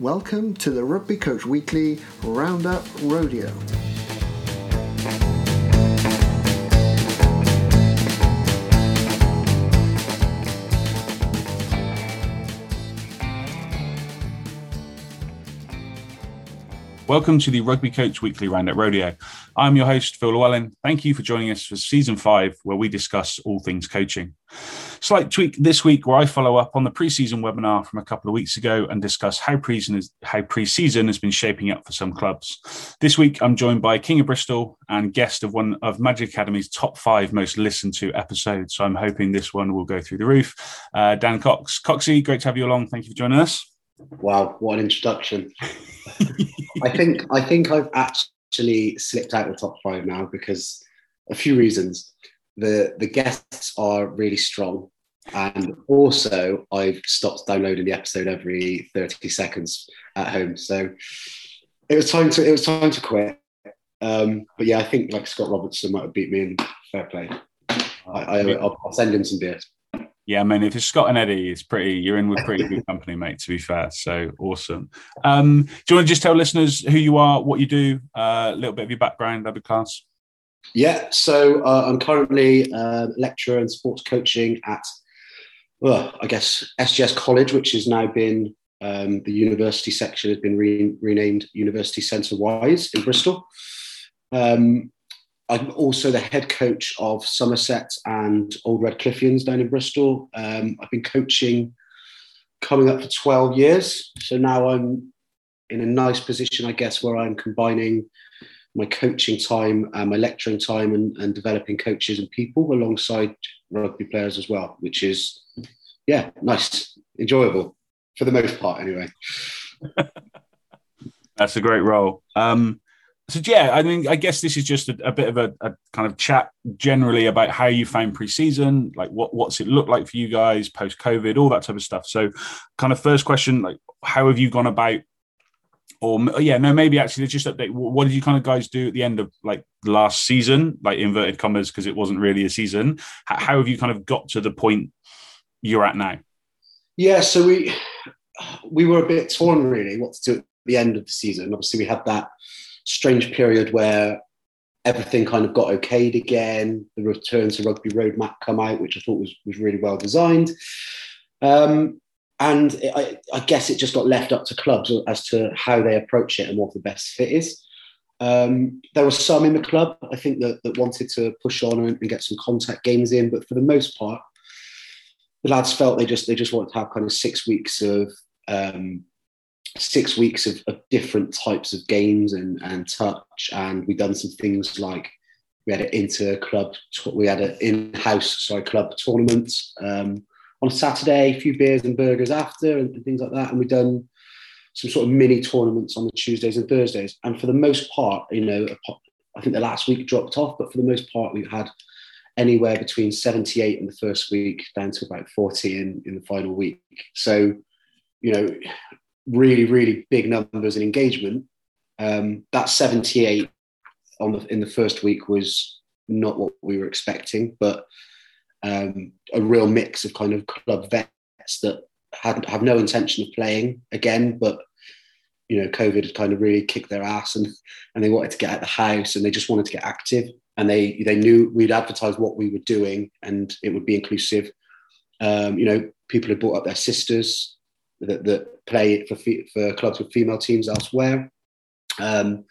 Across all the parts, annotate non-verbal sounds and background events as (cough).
Welcome to the Rugby Coach Weekly Roundup Rodeo. Welcome to the Rugby Coach Weekly Roundup Rodeo. I'm your host, Phil Llewellyn. Thank you for joining us for season five, where we discuss all things coaching. Slight tweak this week where I follow up on the preseason webinar from a couple of weeks ago and discuss how preseason, is, how preseason has been shaping up for some clubs. This week, I'm joined by King of Bristol and guest of one of Magic Academy's top five most listened to episodes. So I'm hoping this one will go through the roof. Uh, Dan Cox. Coxie, great to have you along. Thank you for joining us. Wow, what an introduction! I think I think I've actually slipped out of the top five now because a few reasons. The the guests are really strong, and also I've stopped downloading the episode every thirty seconds at home. So it was time to it was time to quit. Um, but yeah, I think like Scott Robertson might have beat me in fair play. I, I, will send him some beers. Yeah, I mean, if it's Scott and Eddie, it's pretty. You're in with pretty good (laughs) company, mate. To be fair, so awesome. Um, do you want to just tell listeners who you are, what you do, uh, a little bit of your background, that'd be class. Yeah, so uh, I'm currently a lecturer in sports coaching at, well, I guess SGS College, which has now been um, the university section has been re- renamed University Centre Wise in Bristol. Um, I'm also the head coach of Somerset and Old Redcliffians down in Bristol. Um, I've been coaching coming up for 12 years. So now I'm in a nice position, I guess, where I'm combining my coaching time and my lecturing time and, and developing coaches and people alongside rugby players as well, which is, yeah, nice, enjoyable for the most part, anyway. (laughs) That's a great role. Um, so yeah, I mean, I guess this is just a, a bit of a, a, kind of chat generally about how you found preseason, like what what's it look like for you guys post COVID, all that type of stuff. So, kind of first question, like how have you gone about, or yeah, no, maybe actually just update. What did you kind of guys do at the end of like last season, like inverted commas, because it wasn't really a season. How, how have you kind of got to the point you're at now? Yeah, so we we were a bit torn really what to do at the end of the season. Obviously, we had that strange period where everything kind of got okayed again. The return to rugby roadmap come out, which I thought was was really well designed. Um, and it, I, I, guess it just got left up to clubs as to how they approach it and what the best fit is. Um, there were some in the club, I think, that, that wanted to push on and, and, get some contact games in, but for the most part, the lads felt they just they just wanted to have kind of six weeks of um, six weeks of, of, different types of games and, and touch. And we've done some things like we had an inter club, we had an in-house sorry club tournament um, on a Saturday, a few beers and burgers after, and, things like that. And we've done some sort of mini tournaments on the Tuesdays and Thursdays. And for the most part, you know, I think the last week dropped off, but for the most part, we've had anywhere between 78 in the first week down to about 40 in, in the final week. So, you know, really, really big numbers in engagement. Um, that 78 on the, in the first week was not what we were expecting, but um, a real mix of kind of club vets that had have no intention of playing again, but you know, COVID had kind of really kicked their ass and and they wanted to get out the house and they just wanted to get active. And they they knew we'd advertise what we were doing and it would be inclusive. Um, you know, people had brought up their sisters, that, that play for for clubs with female teams elsewhere. Um,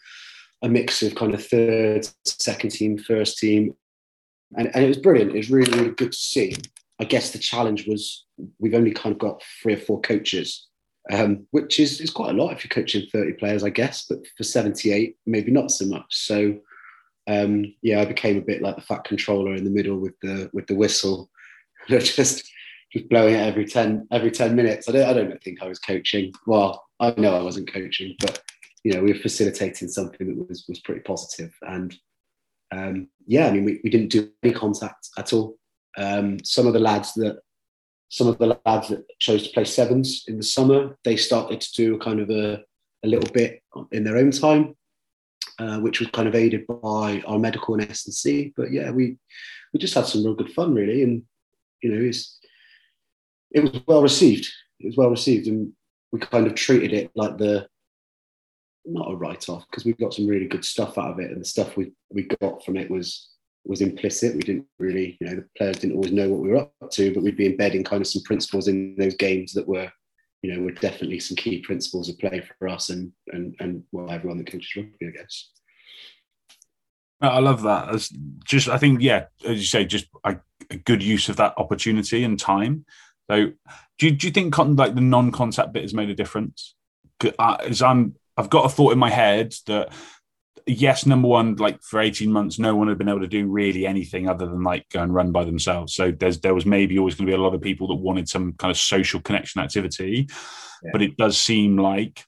a mix of kind of third, second team, first team, and, and it was brilliant. It was really, really good to see. I guess the challenge was we've only kind of got three or four coaches, um, which is, is quite a lot if you're coaching 30 players, I guess, but for 78, maybe not so much. So um, yeah, I became a bit like the fat controller in the middle with the with the whistle, (laughs) just just blowing it every 10 every 10 minutes. I don't, I don't think I was coaching. Well, I know I wasn't coaching, but you know, we were facilitating something that was was pretty positive. And um, yeah, I mean, we, we didn't do any contact at all. Um, some of the lads that some of the lads that chose to play sevens in the summer, they started to do kind of a, a little bit in their own time, uh, which was kind of aided by our medical and S and C. But yeah, we we just had some real good fun, really. And you know, it's it was well received. It was well received, and we kind of treated it like the not a write off because we got some really good stuff out of it, and the stuff we we got from it was was implicit. We didn't really, you know, the players didn't always know what we were up to, but we'd be embedding kind of some principles in those games that were, you know, were definitely some key principles of play for us and and and well everyone that coaches rugby, I guess. I love that. As just, I think, yeah, as you say, just a, a good use of that opportunity and time. So, do you, do you think like the non-contact bit has made a difference? As I'm, I've got a thought in my head that yes, number one, like for 18 months, no one had been able to do really anything other than like go and run by themselves. So there's there was maybe always going to be a lot of people that wanted some kind of social connection activity. Yeah. But it does seem like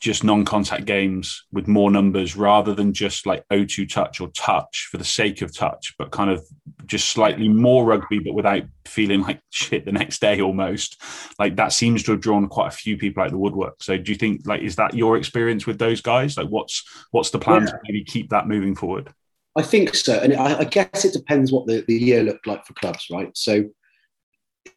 just non-contact games with more numbers rather than just like O2 touch or touch for the sake of touch, but kind of just slightly more rugby, but without feeling like (laughs) shit the next day almost. Like that seems to have drawn quite a few people out the woodwork. So do you think like is that your experience with those guys? Like what's what's the plan yeah. to maybe keep that moving forward? I think so. And I, I guess it depends what the, the year looked like for clubs, right? So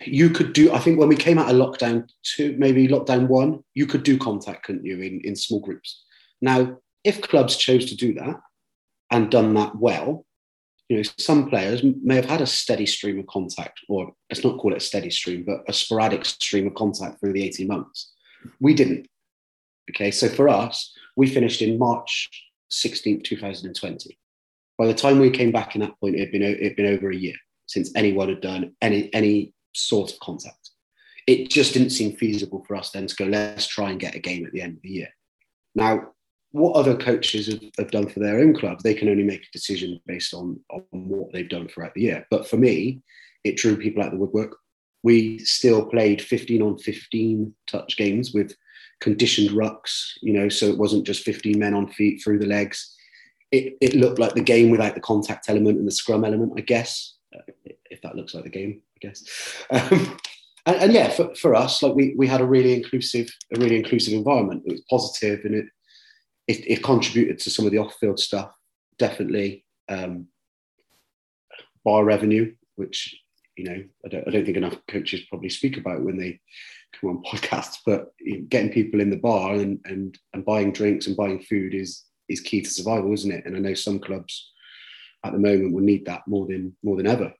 you could do i think when we came out of lockdown two maybe lockdown one you could do contact couldn't you in, in small groups? Now if clubs chose to do that and done that well you know some players may have had a steady stream of contact or let's not call it a steady stream but a sporadic stream of contact through the 18 months. We didn't. Okay so for us we finished in march 16th 2020 by the time we came back in that point it had been, it had been over a year since anyone had done any any sort of contact. It just didn't seem feasible for us then to go, let's try and get a game at the end of the year. Now, what other coaches have, have done for their own club, they can only make a decision based on, on what they've done throughout the year. But for me, it drew people out the woodwork. We still played 15 on 15 touch games with conditioned rucks, you know, so it wasn't just 15 men on feet through the legs. It, it looked like the game without the contact element and the scrum element, I guess, if that looks like the game guess. Um, and, and, yeah, for, for us, like we, we had a really inclusive, a really inclusive environment. It was positive and it, it, it contributed to some of the off-field stuff. Definitely um, bar revenue, which you know I don't, I don't think enough coaches probably speak about when they come on (laughs) podcasts. But getting people in the bar and and and buying drinks and buying food is is key to survival, isn't it? And I know some clubs at the moment will need that more than more than ever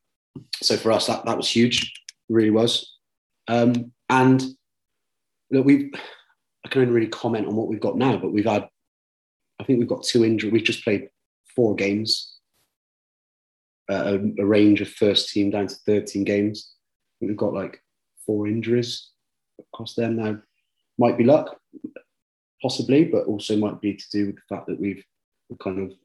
so for us, that, that was huge, really was. Um, and look, we I can only really comment on what we've got now, but we've had, I think we've got two injuries. We've just played four games, uh, a, a, range of first team down to 13 games. we've got like four injuries across them now. Might be luck, possibly, but also might be to do with the fact that we've kind of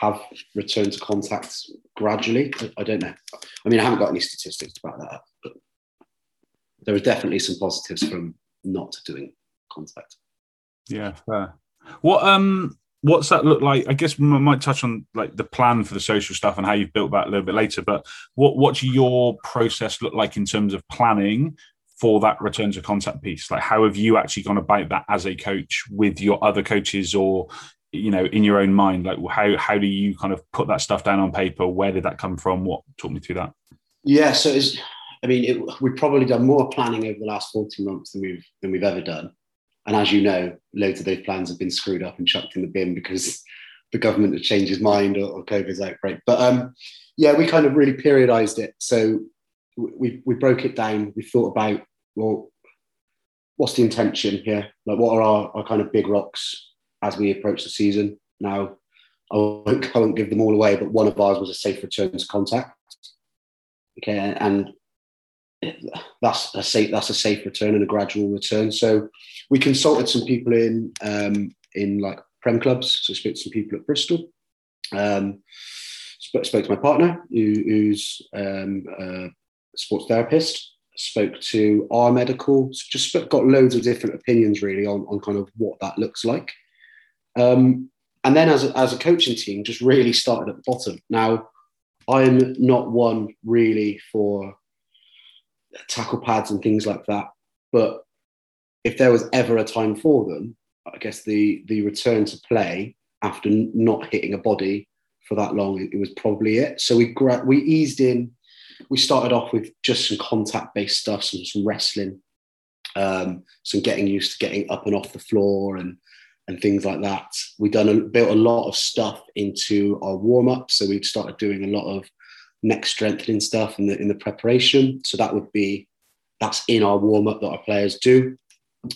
have returned to contact gradually. I don't know. I mean, I haven't got any statistics about that, but there are definitely some positives from not doing contact. Yeah, fair. What um what's that look like? I guess we might touch on like the plan for the social stuff and how you've built that a little bit later. But what what's your process look like in terms of planning for that return to contact piece? Like how have you actually gone about that as a coach with your other coaches or you know in your own mind like how how do you kind of put that stuff down on paper? Where did that come from? What talk me through that. Yeah so it's i mean it, we've probably done more planning over the last 14 months than we've than we've ever done. And as you know loads of those plans have been screwed up and chucked in the bin because the government has changed his mind or, or covid's outbreak. But um yeah we kind of really periodized it. So we we broke it down. We thought about well what's the intention here? Like what are our, our kind of big rocks as we approach the season. Now, I won't, I won't give them all away, but one of ours was a safe return to contact. Okay, and that's a safe that's a safe return and a gradual return. So we consulted some people in um, in like prem clubs. So spoke to some people at Bristol. Um, spoke, spoke to my partner, who, who's um, a sports therapist. Spoke to our medical. Just got loads of different opinions really on on kind of what that looks like. Um, and then as a, as a coaching team, just really started at the bottom. Now, I'm not one really for tackle pads and things like that, but if there was ever a time for them, I guess the the return to play after not hitting a body for that long, it, was probably it. So we gra- we eased in. We started off with just some contact based stuff, some, some wrestling, um, some getting used to getting up and off the floor and and things like that. We've done a, built a lot of stuff into our warm up, so we've started doing a lot of neck strengthening stuff in the in the preparation. So that would be that's in our warm up that our players do.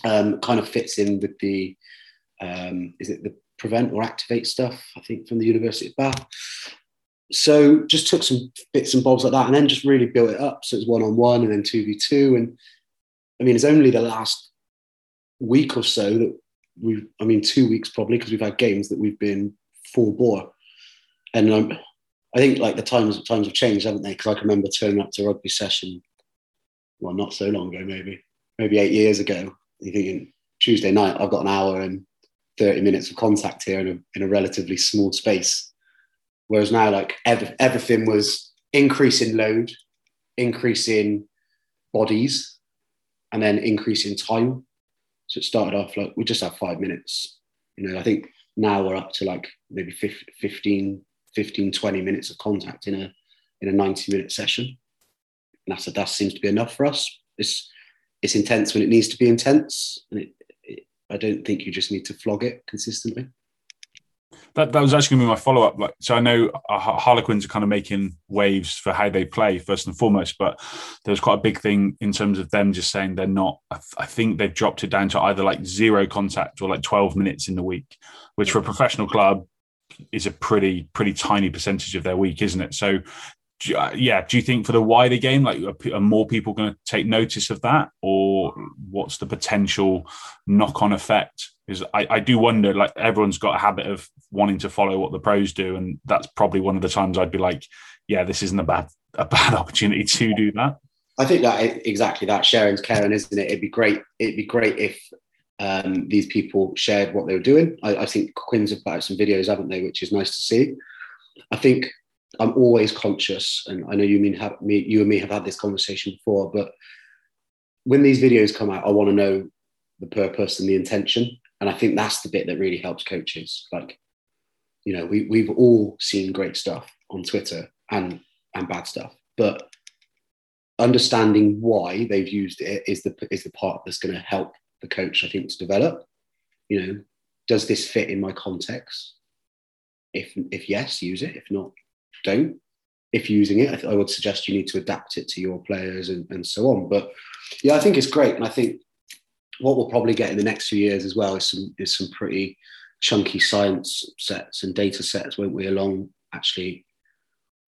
Um, kind of fits in with the um, is it the prevent or activate stuff? I think from the University of Bath. So just took some bits and bobs like that, and then just really built it up. So it's one on one, and then two v two, and I mean it's only the last week or so that we've. I mean two weeks probably because we've had games that we've been full bore, and um, I think like the times times have changed, haven't they? Because I can remember turning up to rugby session, well, not so long ago, maybe maybe eight years ago. You thinking Tuesday night, I've got an hour and 30 minutes of contact here in a, in a relatively small space. Whereas now, like every, everything was increasing load, increasing bodies, and then increasing time. So it started off like we just have five minutes. You know, I think now we're up to like maybe 15, 15 20 minutes of contact in a in a 90 minute session. And that's that seems to be enough for us. It's it's intense when it needs to be intense, and it, I don't think you just need to flog it consistently. That, that was actually going to be my follow up. Like, so I know Harlequins are kind of making waves for how they play first and foremost, but there's quite a big thing in terms of them just saying they're not. I, th- I, think they've dropped it down to either like zero contact or like 12 minutes in the week, which for a professional club is a pretty pretty tiny percentage of their week, isn't it? So uh, yeah, do you think for the wider game, like are more people going to take notice of that, or what's the potential knock-on effect? Is I, I do wonder, like everyone's got a habit of wanting to follow what the pros do, and that's probably one of the times I'd be like, yeah, this isn't a bad a bad (laughs) opportunity to do that. I think that exactly that sharing's caring, isn't it? It'd be great. It'd be great if um, these people shared what they were doing. I, I think Quins have put out some videos, haven't they? Which is nice to see. I think I'm always conscious, and I know you mean have, me, you and me have had this conversation before, but when these videos come out, I want to know the purpose and the intention, and I think that's the bit that really helps coaches. Like, you know, we we've all seen great stuff on Twitter and and bad stuff, but understanding why they've used it is the is the part that's going to help the coach, I think, to develop. You know, does this fit in my context? If if yes, use it. If not, don't. If using it, I, would suggest you need to adapt it to your players and, and so on. But yeah, I think it's great, and I think what we'll probably get in the next few years as well is some is some pretty chunky science sets and data sets, won't we, along actually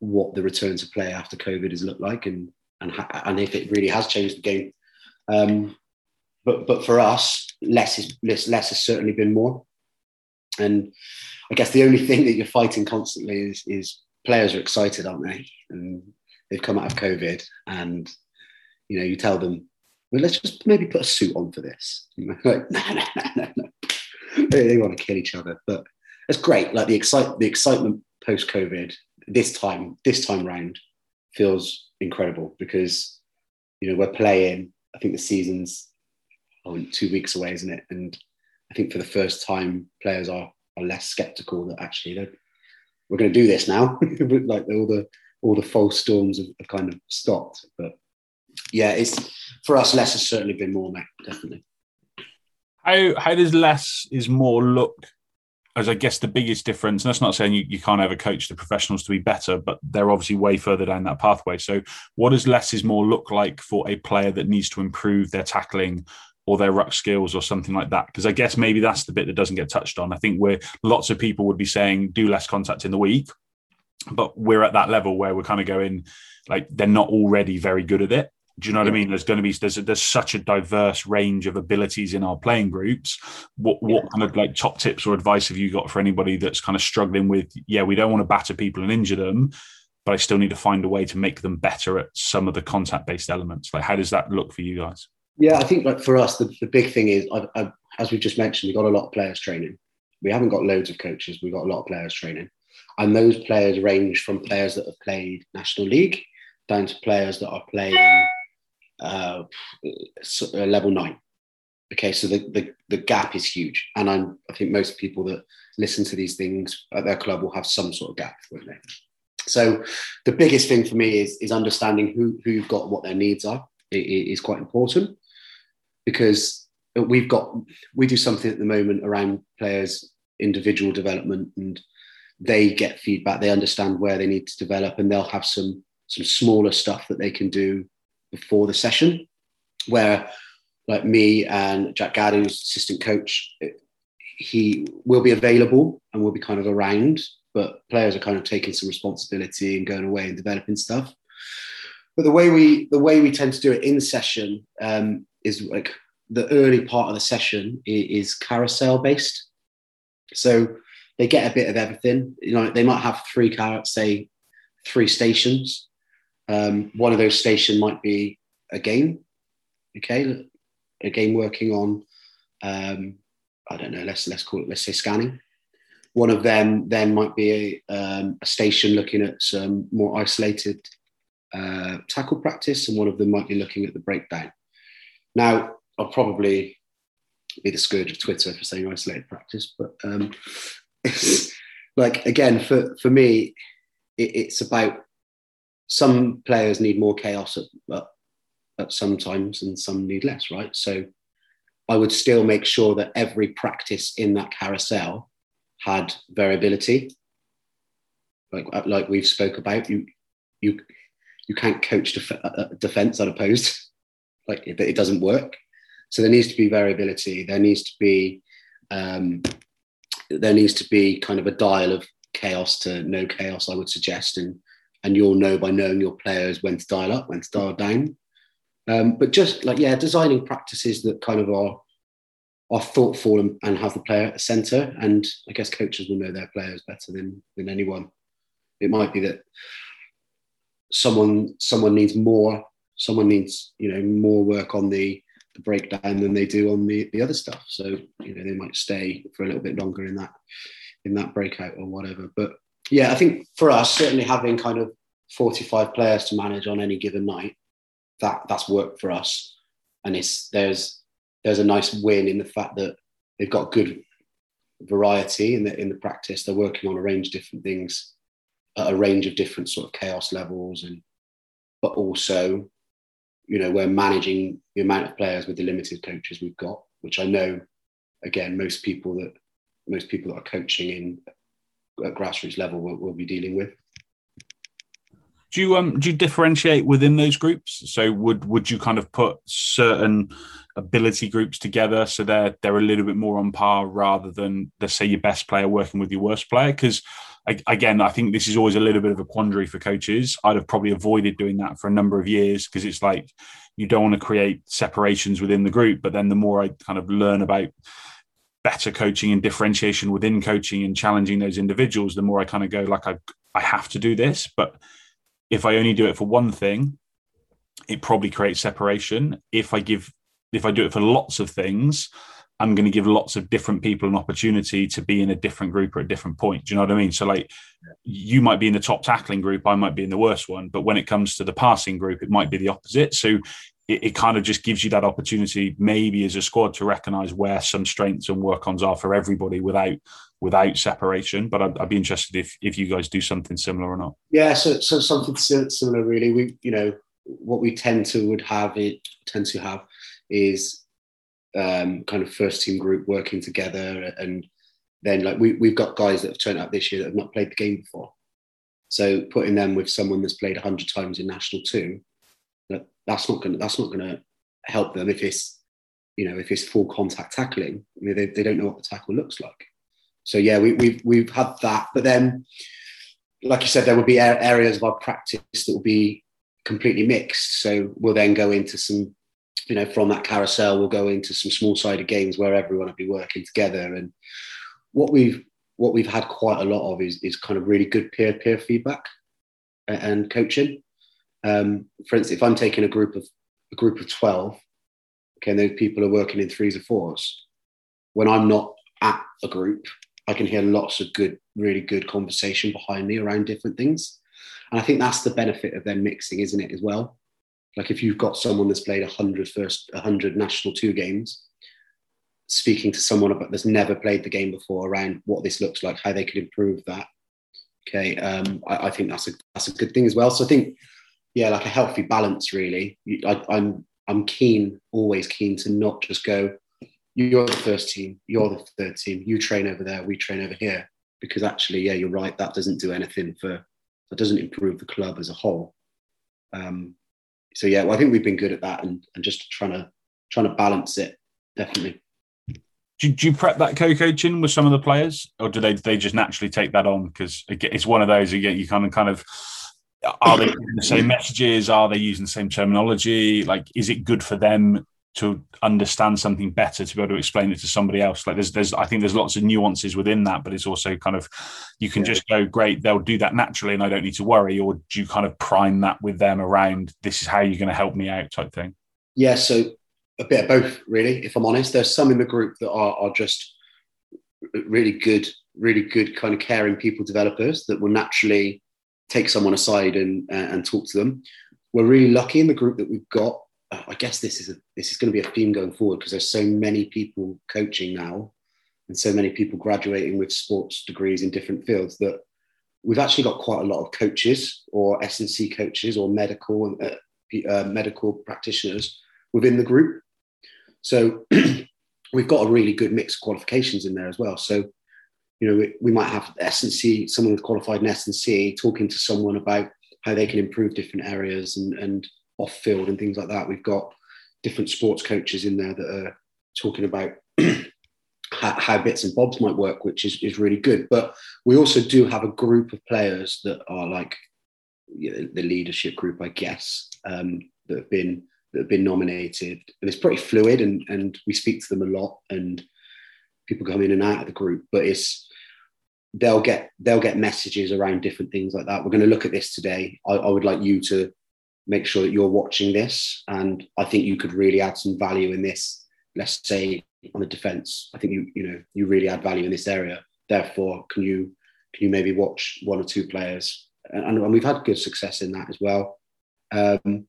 what the return to play after COVID has looked like and and ha- and if it really has changed the game. Um, but but for us, less is less, less has certainly been more. And I guess the only thing that you're fighting constantly is is players are excited, aren't they? And they've come out of COVID, and you know, you tell them, well, let's just maybe put a suit on for this. (laughs) like, no, no, no, no, they want to kill each other, but it's great. Like the excite, the excitement post COVID this time, this time round, feels incredible because you know we're playing. I think the season's oh, two weeks away, isn't it? And I think for the first time, players are are less skeptical that actually they're we're going to do this now. (laughs) like all the all the false storms have, have, kind of stopped. But yeah, it's for us. Less has certainly been more, mate. Definitely. How how does less is more look? As I guess the biggest difference, and that's not saying you, you can't ever coach the professionals to be better, but they're obviously way further down that pathway. So, what does less is more look like for a player that needs to improve their tackling or their ruck skills or something like that. Because I guess maybe that's the bit that doesn't get touched on. I think where lots of people would be saying do less contact in the week, but we're at that level where we're kind of going like they're not already very good at it. Do you know what yeah. I mean? There's going to be there's there's such a diverse range of abilities in our playing groups. What what yeah. kind of like top tips or advice have you got for anybody that's kind of struggling with? Yeah, we don't want to batter people and injure them, but I still need to find a way to make them better at some of the contact based elements. Like, how does that look for you guys? Yeah, I think like for us, the, the big thing is, I, I, as we've just mentioned, we've got a lot of players training. We haven't got loads of coaches. We've got a lot of players training. And those players range from players that have played National League down to players that are playing uh, uh, level nine. Okay, so the, the, the gap is huge. And I'm, I think most people that listen to these things at their club will have some sort of gap, won't they? So the biggest thing for me is, is understanding who, who you've got, what their needs are. It, it is quite important because we've got we do something at the moment around players individual development and they get feedback they understand where they need to develop and they'll have some some smaller stuff that they can do before the session where like me and jack gaddy who's assistant coach he will be available and will be kind of around but players are kind of taking some responsibility and going away and developing stuff. But the way we the way we tend to do it in session um, is like the early part of the session is carousel based. So they get a bit of everything. You know, they might have three carrots, say three stations. Um, one of those station might be a game. Okay, a game working on um, I don't know. Let's let's call it. Let's say scanning. One of them then might be a, um, a station looking at some more isolated uh, tackle practice, and one of them might be looking at the breakdown. Now, I'll probably be the scourge of Twitter for saying isolated practice, but um, (laughs) like again, for for me, it, it's about some players need more chaos at, at, at sometimes, and some need less, right? So I would still make sure that every practice in that carousel had variability, like like we've spoke about. You you you can't coach def- uh, defense unopposed, like it, it doesn't work. So there needs to be variability. There needs to be um, there needs to be kind of a dial of chaos to no chaos. I would suggest, and and you'll know by knowing your players when to dial up, when to dial down. Um, but just like yeah, designing practices that kind of are are thoughtful and, and have the player at the centre. And I guess coaches will know their players better than than anyone. It might be that someone someone needs more, someone needs you know more work on the the breakdown than they do on the, the other stuff. So you know they might stay for a little bit longer in that in that breakout or whatever. But yeah, I think for us certainly having kind of 45 players to manage on any given night, that that's worked for us. And it's there's there's a nice win in the fact that they've got good variety in the in the practice. They're working on a range of different things, a range of different sort of chaos levels, and but also you know, we're managing the amount of players with the limited coaches we've got, which I know, again, most people that most people that are coaching in at grassroots level will, will be dealing with. Do you um do you differentiate within those groups? So would would you kind of put certain ability groups together so they're they're a little bit more on par rather than let's say your best player working with your worst player? Because again, I think this is always a little bit of a quandary for coaches. I'd have probably avoided doing that for a number of years because it's like you don't want to create separations within the group. But then the more I kind of learn about better coaching and differentiation within coaching and challenging those individuals, the more I kind of go like I I have to do this. But if I only do it for one thing, it probably creates separation. If I give if I do it for lots of things, I'm going to give lots of different people an opportunity to be in a different group or a different point. Do you know what I mean? So, like, you might be in the top tackling group, I might be in the worst one. But when it comes to the passing group, it might be the opposite. So, it, it kind of just gives you that opportunity, maybe as a squad, to recognize where some strengths and work ons are for everybody without without separation. But I'd, I'd, be interested if if you guys do something similar or not. Yeah, so so something similar, really. We, you know, what we tend to would have it tend to have is um, kind of first team group working together and then like we, we've got guys that have turned up this year that have not played the game before. So putting them with someone that's played 100 times in national two that's not going to that's not to help them if it's you know if it's full contact tackling. I mean, they, they don't know what the tackle looks like. So yeah we, we've we've had that. But then like you said there will be areas of our practice that will be completely mixed. So we'll then go into some you know, from that carousel, we'll go into some small sided games where everyone will be working together. And what we've what we've had quite a lot of is, is kind of really good peer peer feedback and coaching. Um, for instance, if I'm taking a group of a group of twelve, okay, and those people are working in threes or fours. When I'm not at a group, I can hear lots of good, really good conversation behind me around different things. And I think that's the benefit of them mixing, isn't it, as well? Like if you've got someone that's played 100 first, 100 national two games, speaking to someone about that's never played the game before around what this looks like, how they could improve that. Okay, um, I, I, think that's a that's a good thing as well. So I think, yeah, like a healthy balance really. I, I'm I'm keen, always keen to not just go, you're the first team, you're the third team, you train over there, we train over here. Because actually, yeah, you're right, that doesn't do anything for, that doesn't improve the club as a whole. Um, so yeah, well, I think we've been good at that and, and just trying to trying to balance it, definitely. Do, do you prep that co-coaching with some of the players, or do they they just naturally take that on? Because it's one of those again, you kind of kind of are they (laughs) the same messages? Are they using the same terminology? Like, is it good for them to understand something better to be able to explain it to somebody else? Like, there's, there's, I think there's lots of nuances within that, but it's also kind of, you can yeah. just go, great, they'll do that naturally, and I don't need to worry. Or do you kind of prime that with them around this is how you're going to help me out type thing? Yeah. So a bit of both, really. If I'm honest, there's some in the group that are, are just really good, really good kind of caring people developers that will naturally take someone aside and and talk to them. We're really lucky in the group that we've got. Uh, I guess this is a, this is going to be a theme going forward because there's so many people coaching now, and so many people graduating with sports degrees in different fields that we've actually got quite a lot of coaches or S and C coaches or medical uh, uh, medical practitioners within the group. So (clears throat) we've got a really good mix of qualifications in there as well. So you know, we, we might have S&C, someone who's qualified in talking to someone about how they can improve different areas and, and off field and things like that. We've got different sports coaches in there that are talking about (clears throat) how, how, bits and bobs might work, which is, is really good. But we also do have a group of players that are like you know, the leadership group, I guess, um, that have been that have been nominated, and it's pretty fluid, and and we speak to them a lot, and people come in and out of the group, but it's they'll get they'll get messages around different things like that. We're going to look at this today. I, I would like you to make sure that you're watching this, and I think you could really add some value in this. Let's say on the defence, I think you you know you really add value in this area. Therefore, can you can you maybe watch one or two players? And, and we've had good success in that as well. Um,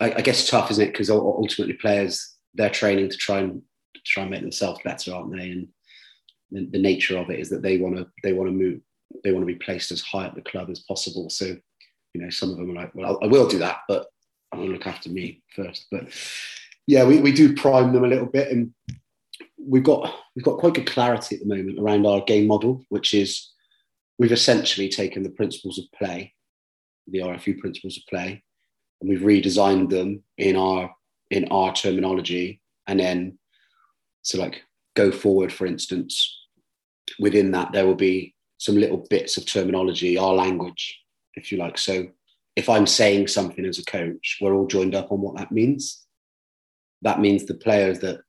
I, I guess tough, isn't it? Because ultimately, players they're training to try and to try and make themselves better, aren't they? And the, the nature of it is that they want to they want to move they want to be placed as high at the club as possible. So, you know, some of them are like, well, I, I will do that, but I'm going to look after me first. But yeah, we, we do prime them a little bit, and we've got we've got quite good clarity at the moment around our game model, which is we've essentially taken the principles of play, the RFU principles of play, and we've redesigned them in our in our terminology, and then so like go forward, for instance, within that, there will be some little bits of terminology, our language, if you like. So if I'm saying something as a coach, we're all joined up on what that means. That means the players that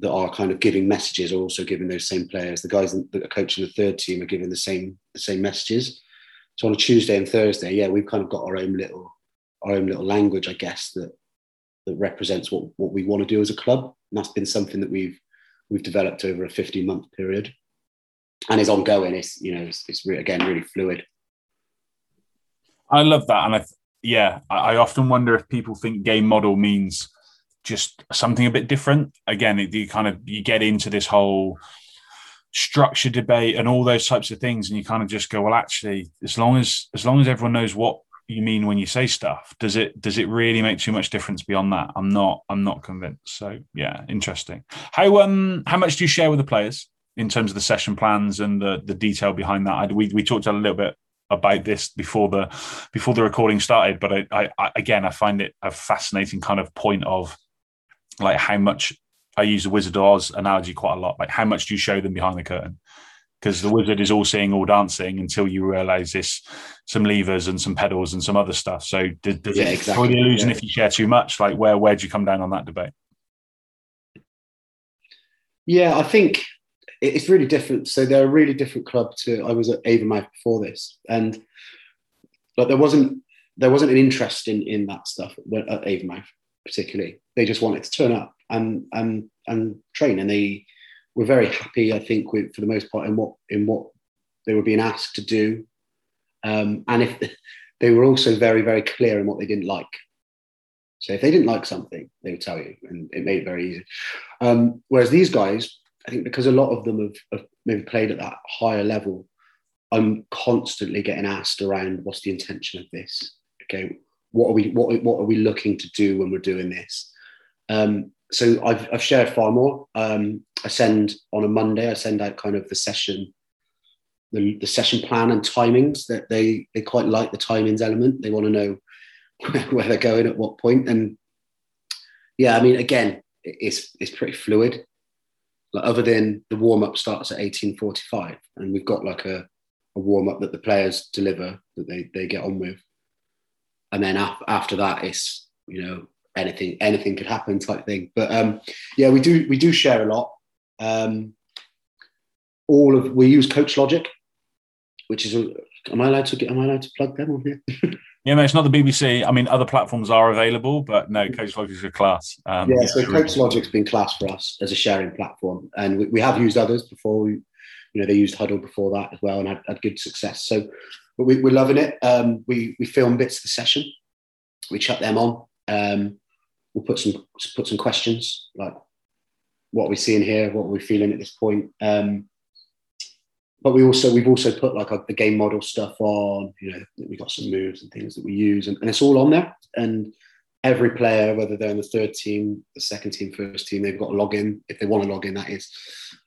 that are kind of giving messages are also giving those same players. The guys that are coaching the third team are giving the same the same messages. So on a Tuesday and Thursday, yeah, we've kind of got our own little our own little language, I guess, that that represents what, what we want to do as a club. And that's been something that we've we've developed over a 15 month period and is ongoing. It's you know it's, it's re- again really fluid. I love that, and I yeah, I, I, often wonder if people think game model means just something a bit different. Again, it, you kind of you get into this whole structure debate and all those types of things, and you kind of just go, well, actually, as long as as long as everyone knows what you mean when you say stuff does it does it really make too much difference beyond that? I'm not i'm not convinced. So yeah interesting. How um how much do you share with the players in terms of the session plans and the the detail behind that? I, we, we talked a little bit about this before the before the recording started but I, I, again i find it a fascinating kind of point of like how much i use the wizard of oz analogy quite a lot like how much do you show them behind the curtain because the wizard is all seeing, all dancing until you realize this some levers and some pedals and some other stuff. So does, does yeah, it exactly. the illusion yeah. if you share too much? Like where where do you come down on that debate? Yeah, I think it's really different. So they're a really different club to I was at Avonmouth before this, and but there wasn't there wasn't an interest in in that stuff at Avonmouth particularly. They just wanted to turn up and and and train, and they were very happy, I think, with for the most part in what in what they were being asked to do, um, and if (laughs) they were also very very clear in what they didn't like. So if they didn't like something, they would tell you, and it made it very easy. Um, whereas these guys, I think, because a lot of them have, have maybe played at that higher level, I'm constantly getting asked around what's the intention of this. Okay, what are we what what are we looking to do when we're doing this? Um, so I've, I've shared far more. Um, I send on a Monday. I send out kind of the session, the, the session plan and timings. That they they quite like the timings element. They want to know (laughs) where they're going at what point. And yeah, I mean, again, it's it's pretty fluid. Like other than the warm up starts at eighteen forty five, and we've got like a, a warm up that the players deliver that they they get on with, and then af- after that, it's you know anything anything could happen type thing. But um, yeah, we do we do share a lot. Um, all of we use Coach Logic, which is a, am I allowed to get am I allowed to plug them on here? (laughs) yeah, no, it's not the BBC. I mean, other platforms are available, but no, Coach Logic's a class. Um, yeah, so Coach Logic's been class for us as a sharing platform, and we, we have used others before. We, you know, they used Hudl before that as well, and had, had good success. So, but we, are loving it. Um, we we film bits of the session, we chuck them on. Um, we'll put some put some questions like what we're we seeing here, what we're we feeling at this point. Um, but we also we've also put like a, the game model stuff on. You know, we got some moves and things that we use, and, and it's all on there. And every player, whether they're in the third team, the second team, first team, they've got to log in if they want to log in. That is,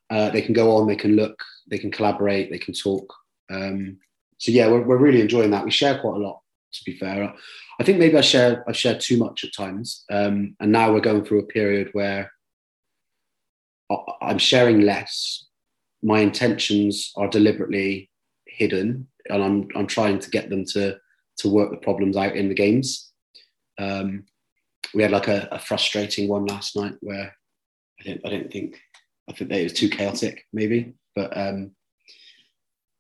uh, they can go on, they can look, they can collaborate, they can talk. Um, so yeah, we're, we're really enjoying that. We share quite a lot, to be fair. I think maybe I share I share too much at times, um, and now we're going through a period where I'm sharing less. My intentions are deliberately hidden, and I'm I'm trying to get them to to work the problems out in the games. Um, we had like a, a, frustrating one last night where I didn't I didn't think I think it was too chaotic maybe, but um,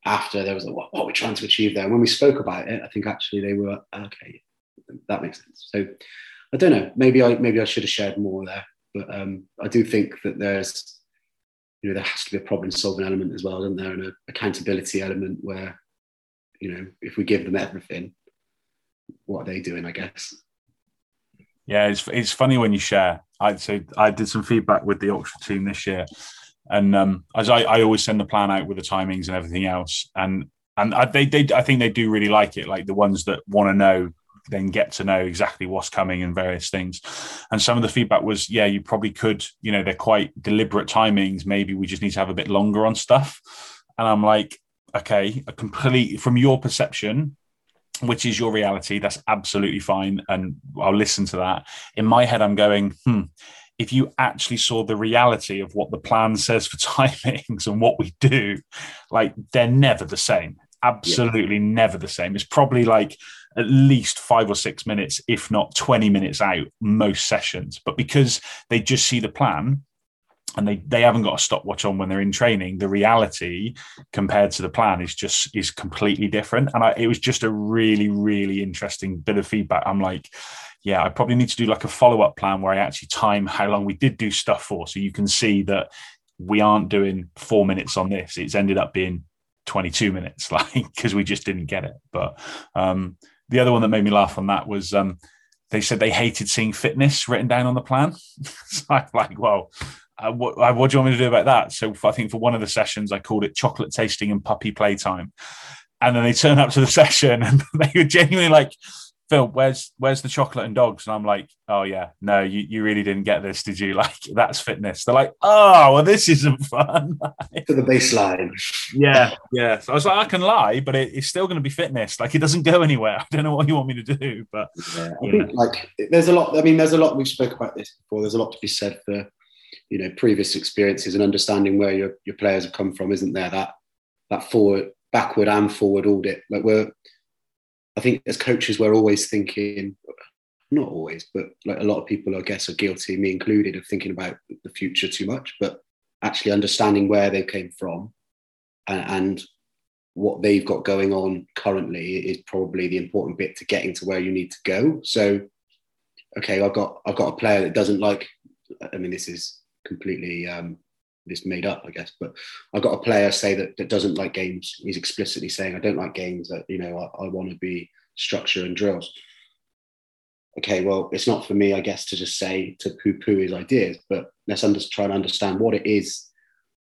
after there was a, what, what we're trying to achieve there. And when we spoke about it, I think actually they were okay that makes sense. So I don't know. Maybe I maybe I should have shared more there, but um, I do think that there's you know there has to be a problem solving element as well, isn't there, and an accountability element where you know if we give them everything, what are they doing? I guess. Yeah, it's it's funny when you share. I so I did some feedback with the Oxford team this year, and um, as I, I always send the plan out with the timings and everything else, and and I, they they I think they do really like it. Like the ones that want to know then get to know exactly what's coming and various things. And some of the feedback was, yeah, you probably could, you know, they're quite deliberate timings. Maybe we just need to have a bit longer on stuff. And I'm like, okay, a complete from your perception, which is your reality, that's absolutely fine. And I'll listen to that. In my head, I'm going, hmm, if you actually saw the reality of what the plan (laughs) says for timings and what we do, like they're never the same. Absolutely yeah. never the same. It's probably like at least five or six minutes, if not 20 minutes out most sessions. But because they just see the plan and they, they haven't got a stopwatch on when they're in training, the reality compared to the plan is just is completely different. And I, it was just a really, really interesting bit of feedback. I'm like, yeah, I probably need to do like a follow-up plan where I actually time how long we did do stuff for. So you can see that we aren't doing four minutes on this. It's ended up being 22 minutes, (laughs) like because we just didn't get it. But um, the other one that made me laugh on that was um, they said they hated seeing fitness written down on the plan. (laughs) so I'm like, well, uh, what, uh, what, do you want me to do about that? So I think for one of the sessions, I called it chocolate tasting and puppy playtime. And then they turn up to the (laughs) session and (laughs) they were genuinely like, Phil, where's where's the chocolate and dogs? And I'm like, oh yeah, no, you, you really didn't get this, did you? (laughs) Like that's fitness. They're like, oh, well, this isn't fun. (laughs) to the baseline. yeah, yeah. So I was like, I can lie, but it, it's still going to be fitness. Like it doesn't go anywhere. (laughs) I don't know what you want me to do, but yeah, I think like there's a lot. I mean, there's a lot. We've spoke about this before. There's a lot to be said for you know previous experiences and understanding where your your players have come from. Isn't there that that forward, backward, and forward audit? Like we're I think as coaches, we're always thinking, not always, but like a lot of people, I guess, are guilty, me included, of thinking about the future too much, but actually understanding where they came from and, and what they've got going on currently is probably the important bit to getting to where you need to go. So, okay, I've got I've got a player that doesn't like. I mean, this is completely um, this made up, I guess. But I got a player say that, that doesn't like games. He's explicitly saying, I don't like games, that, you know, I, I want to be structure and drills. Okay, well, it's not for me, I guess, to just say to poo poo his ideas, but let's under, try and understand what it is,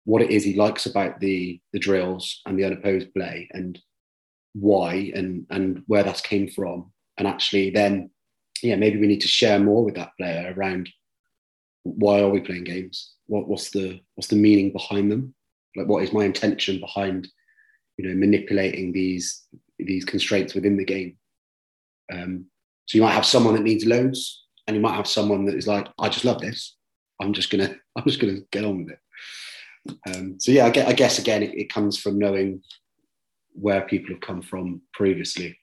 what it is he likes about the the drills and the unopposed play and why and and where that's came from and actually then yeah maybe we need to share more with that player around why are we playing games? What, what's the what's the meaning behind them? Like what is my intention behind you know manipulating these these constraints within the game? Um, so you might have someone that needs loads and you might have someone that is like i just love this. I'm just gonna (laughs) i'm just gonna get on with it. Um, so yeah I guess, I guess again it, it comes from knowing where people have come from previously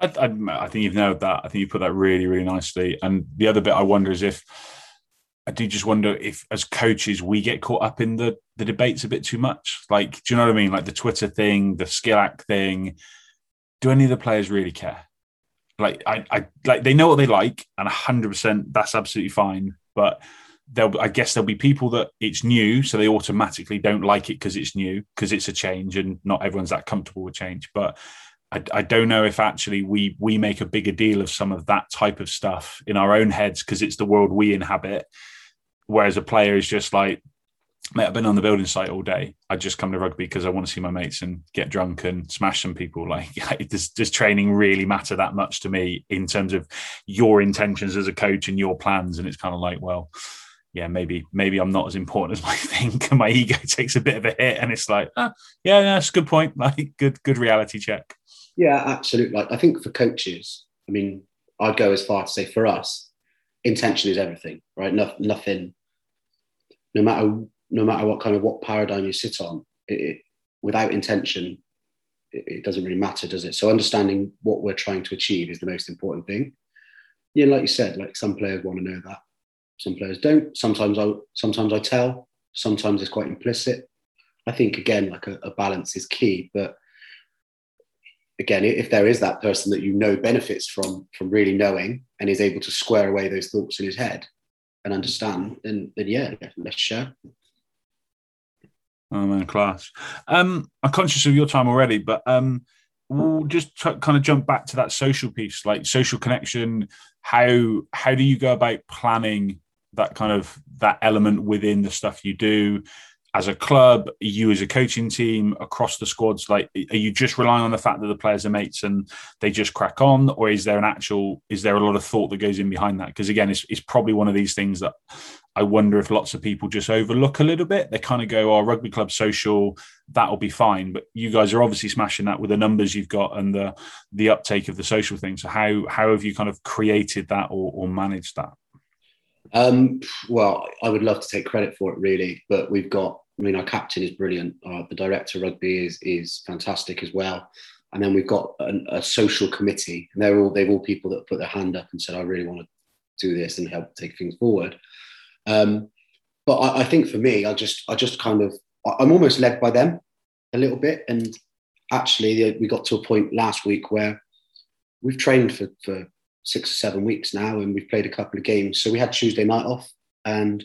I, I, I, think you've nailed that. I think you put that really, really nicely. And the other bit I wonder is if I do just wonder if, as coaches, we get caught up in the the debates a bit too much. Like, do you know what I mean? Like the Twitter thing, the skill act thing. Do any of the players really care? Like, I, I like they know what they like, and hundred percent, that's absolutely fine. But there'll, I guess there'll be people that it's new, so they automatically don't like it because it's new, because it's a change, and not everyone's that comfortable with change. But I, I, don't know if actually we we make a bigger deal of some of that type of stuff in our own heads because it's the world we inhabit. Whereas a player is just like, mate, I've been on the building site all day. I just come to rugby because I want to see my mates and get drunk and smash some people. (laughs) Like, (laughs) does, does training really matter that much to me in terms of your intentions as a coach and your plans? And it's kind of like, well, yeah, maybe maybe I'm not as important as (laughs) I think, and my ego takes a bit of a hit, and it's like, ah, yeah, that's a good point. Like, good good reality check. Yeah, absolutely. Like I think for coaches, I mean, I'd go as far to say for us, intention is everything, right? No, nothing, no matter no matter what kind of what paradigm you sit on, it, it, without intention, it, it, doesn't really matter, does it? So understanding what we're trying to achieve is the most important thing. Yeah, like you said, like some players want to know that, some players don't. Sometimes I sometimes I tell, sometimes it's quite implicit. I think again, like a, a balance is key, but again, if there is that person that you know benefits from from really knowing and is able to square away those thoughts in his head and understand, then then yeah, let's share. Oh man, class. Um, I'm conscious of your time already, but um, we'll just t- kind of jump back to that social piece, like social connection. How how do you go about planning that kind of that element within the stuff you do? As a club, you as a coaching team across the squads, like are you just relying on the fact that the players are mates and they just crack on, or is there an actual is there a lot of thought that goes in behind that? Because again, it's, it's probably one of these things that I wonder if lots of people just overlook a little bit. They kind of go, "Oh, rugby club social, that'll be fine." But you guys are obviously smashing that with the numbers you've got and the the uptake of the social thing. So how how have you kind of created that or, or managed that? Um, well, I would love to take credit for it, really, but we've got. I mean, our captain is brilliant. Uh, the director of rugby is is fantastic as well, and then we've got an, a social committee, and they're all they've all people that put their hand up and said, "I really want to do this and help take things forward." Um, but I, I think for me, I just I just kind of I'm almost led by them a little bit, and actually, we got to a point last week where we've trained for for six or seven weeks now, and we've played a couple of games. So we had Tuesday night off, and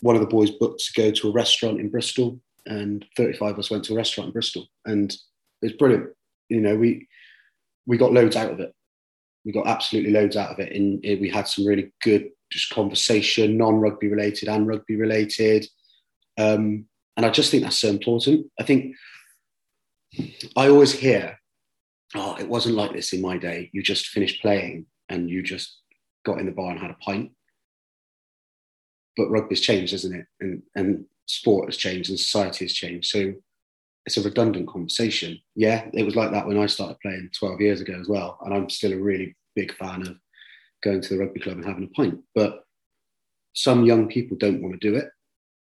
one of the boys booked to go to a restaurant in Bristol, and 35 of us went to a restaurant in Bristol, and it was brilliant. You know, we we got loads out of it. We got absolutely loads out of it, and we had some really good just conversation, non-rugby related and rugby related. Um, and I just think that's so important. I think I always hear, "Oh, it wasn't like this in my day. You just finished playing and you just got in the bar and had a pint. But rugby's changed, isn't it? And and sport has changed and society has changed. So it's a redundant conversation. Yeah, it was like that when I started playing 12 years ago as well. And I'm still a really big fan of going to the rugby club and having a pint. But some young people don't want to do it.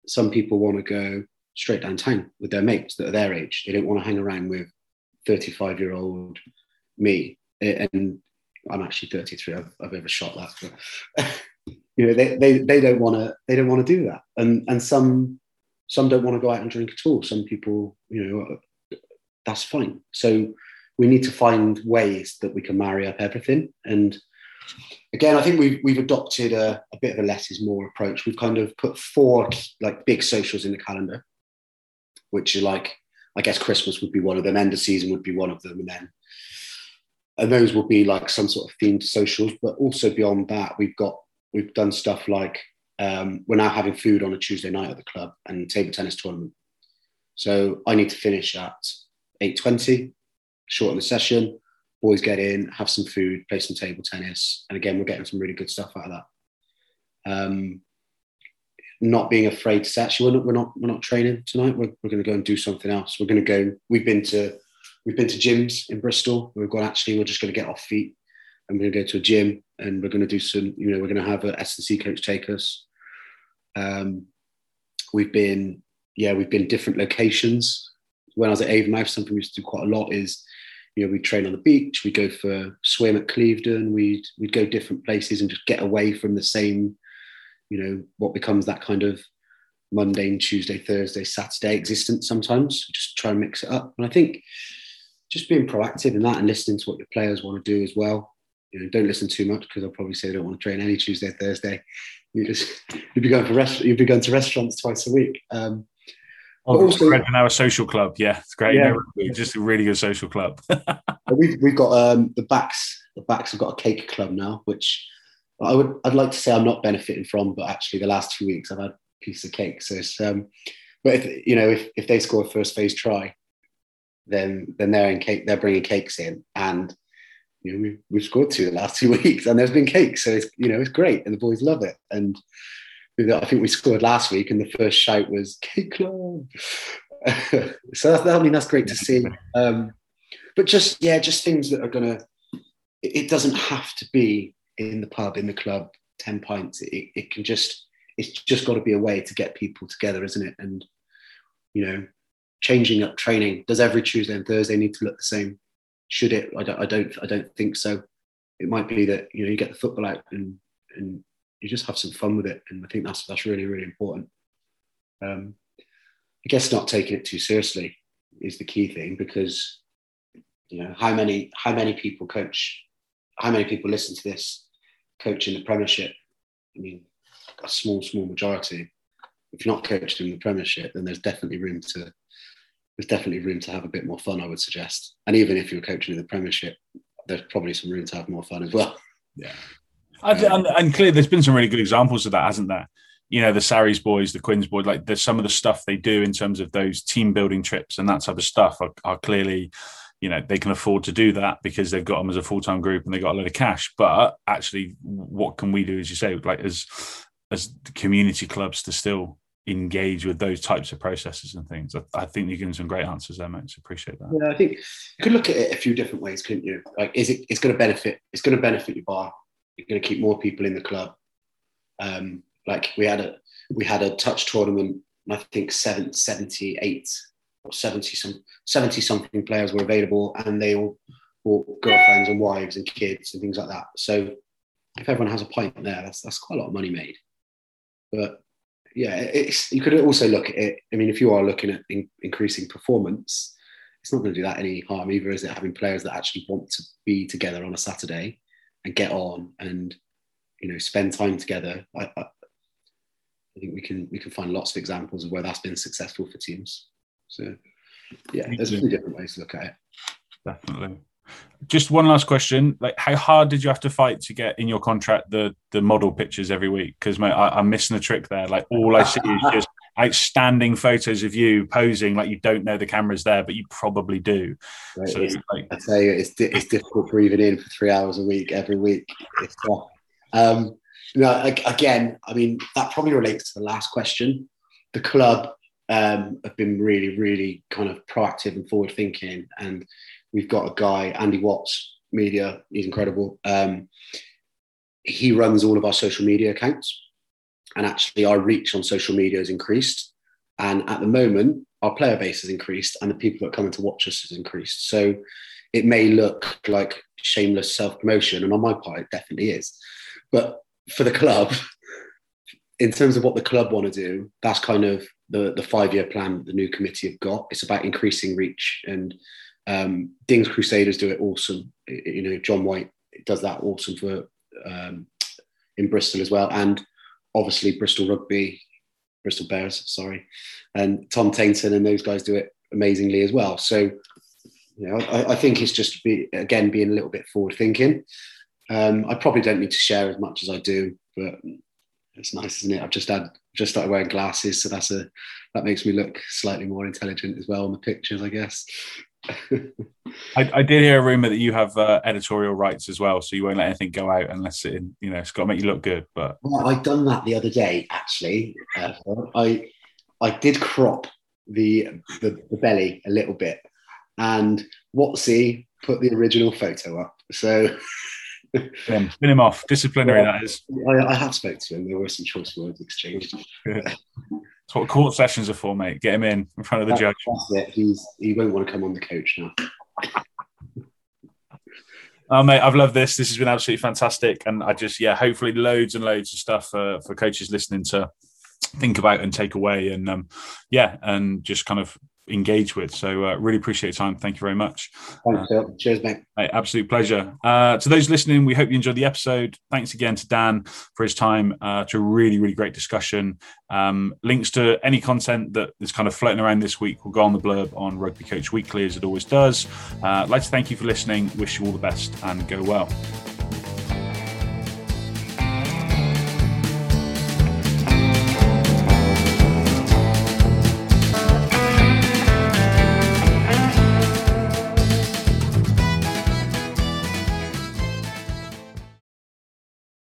Some people want to go straight downtown with their mates that are their age. They don't want to hang around with 35 year old me. And I'm actually 33. I've, I've overshot that. But, (laughs) you know, they, they, they don't want to they don't want to do that. And and some some don't want to go out and drink at all. Some people, you know, that's fine. So we need to find ways that we can marry up everything. And again, I think we've we've adopted a, a bit of a less is more approach. We've kind of put four like big socials in the calendar, which are like I guess Christmas would be one of them, end of season would be one of them, and then and those will be like some sort of themed socials. But also beyond that, we've got we've done stuff like um, we're now having food on a Tuesday night at the club and table tennis tournament. So I need to finish at eight twenty, shorten the session. boys get in, have some food, play some table tennis, and again, we're getting some really good stuff out of that. Um, not being afraid to say, actually, we're not, we're not, we're not training tonight. We're, we're going to go and do something else. We're going to go. We've been to, we've been to gyms in Bristol. We've gone. Actually, we're just going to get off feet, and we're going to go to a gym, and we're going to do some. You know, we're going to have a S and C coach take us. Um, we've been, yeah, we've been different locations. When I was at Avonmouth, something we used to do quite a lot is you know, we'd train on the beach, we'd go for swim at Clevedon, we'd we'd go different places and just get away from the same, you know, what becomes that kind of mundane Tuesday, Thursday, Saturday existence sometimes. Just try and mix it up. And I think just being proactive in that and listening to what your players want to do as well. You know, don't listen too much because they'll probably say they don't want to train any Tuesday, Thursday. You just (laughs) you'd be going for rest, you'd be going to restaurants twice a week. Um, Oh, also, our social club. Yeah, it's great. Yeah. just a really good social club. (laughs) we've, we've got um, the backs. The backs have got a cake club now, which I would I'd like to say I'm not benefiting from, but actually the last two weeks I've had a piece of cake. So it's um, but if you know if, if they score a first phase try, then then they're in cake. They're bringing cakes in, and you know we, we've scored two the last (laughs) two weeks, and there's been cakes, So it's you know it's great, and the boys love it, and I think we scored last week, and the first shout was "Cake Club." (laughs) so that, I mean, that's great to see. Um, but just yeah, just things that are gonna. It, it, doesn't have to be in the pub, in the club, ten pints. It, it can just. It's just got to be a way to get people together, isn't it? And you know, changing up training. Does every Tuesday and Thursday need to look the same? Should it? I don't. I don't. I don't think so. It might be that you know you get the football out and and you just have some fun with it, and I think that's that's really really important. Um, I guess not taking it too seriously is the key thing because you know how many how many people coach, how many people listen to this coach in the Premiership. I mean, a small small majority. If you're not coached in the Premiership, then there's definitely room to there's definitely room to have a bit more fun. I would suggest, and even if you're coaching in the Premiership, there's probably some room to have more fun as well. Yeah. And, and, clearly, there's been some really good examples of that, hasn't there? You know, the Sarries boys, the Quins boys, like there's some of the stuff they do in terms of those team building trips and that type of stuff are, are clearly, you know, they can afford to do that because they've got them as a full time group and they've got a lot of cash. But actually, what can we do, as you say, like as as community clubs to still engage with those types of processes and things. I, I think you're giving some great answers there, mate. So appreciate that. Yeah, I think you could look at it a few different ways, couldn't you? Like, is it? It's going to benefit. It's going to benefit your bar you're going to keep more people in the club. Um, like we had a we had a touch tournament. I think seven, 78 or 70 some 70 something players were available, and they all brought girlfriends and wives and kids and things like that. So if everyone has a pint there, that's that's quite a lot of money made. But yeah, it's you could also look at it. I mean, if you are looking at in, increasing performance, it's not going to do that any harm either, is it? Having players that actually want to be together on a Saturday and get on and you know spend time together. I, I, I think we can we can find lots of examples of where that's been successful for teams. So yeah, there's a few different ways to look at it. Definitely. Just one last question: like, how hard did you have to fight to get in your contract the the model pictures every week? Because I'm missing the trick there. Like, all I see is just (laughs) outstanding photos of you posing like you don't know the camera's there, but you probably do. Right, so, like, I tell you, it's, it's difficult breathing in for three hours a week every week. It's tough. Um, you know, again, I mean, that probably relates to the last question. The club um, have been really, really kind of proactive and forward thinking. And we've got a guy, Andy Watts, media, he's incredible. Um, he runs all of our social media accounts and actually our reach on social media has increased. And at the moment, our player base has increased, and the people that are coming to watch us has increased. So it may look like shameless self promotion, and on my part, it definitely is. But for the club, in terms of what the club want to do, that's kind of the, the five year plan the new committee have got. It's about increasing reach, and um, Dings Crusaders do it awesome. You know, John White does that awesome for um, in Bristol as well, and obviously Bristol Rugby, Bristol Bears, sorry, and Tom Tainton and those guys do it amazingly as well. So, you know, I, I think it's just be, again being a little bit forward thinking. Um, I probably don't need to share as much as I do, but it's nice, isn't it? I've just had just started wearing glasses, so that's a that makes me look slightly more intelligent as well on the pictures, I guess. (laughs) I, I, did hear a rumor that you have uh, editorial rights as well, so you won't let anything go out unless it, you know, it's got to make you look good. But well, I've done that the other day. Actually, uh, I I did crop the, the, the belly a little bit, and Wattsy put the original photo up. So. (laughs) Spin him, off. Disciplinary, that is. I, I, have spoke to him. There were some choice words exchanged. (laughs) That's what court sessions are for, mate. Get him in in front of the that, judge. That's it. He's he won't want to come on the coach now. Oh, mate, I've loved this. This has been absolutely fantastic, and I just yeah, hopefully loads and loads of stuff for for coaches listening to think about and take away, and um, yeah, and just kind of engage with. So uh, really appreciate your time. Thank you very much. Thanks, Phil. Cheers, mate. mate. Absolute pleasure. Uh, to those listening, we hope you enjoyed the episode. Thanks again to Dan for his time uh, to a really, really great discussion. Um, links to any content that is kind of floating around this week will go on the blurb on Rugby Coach Weekly, as it always does. Uh, I'd like to thank you for listening. Wish you all the best and go well.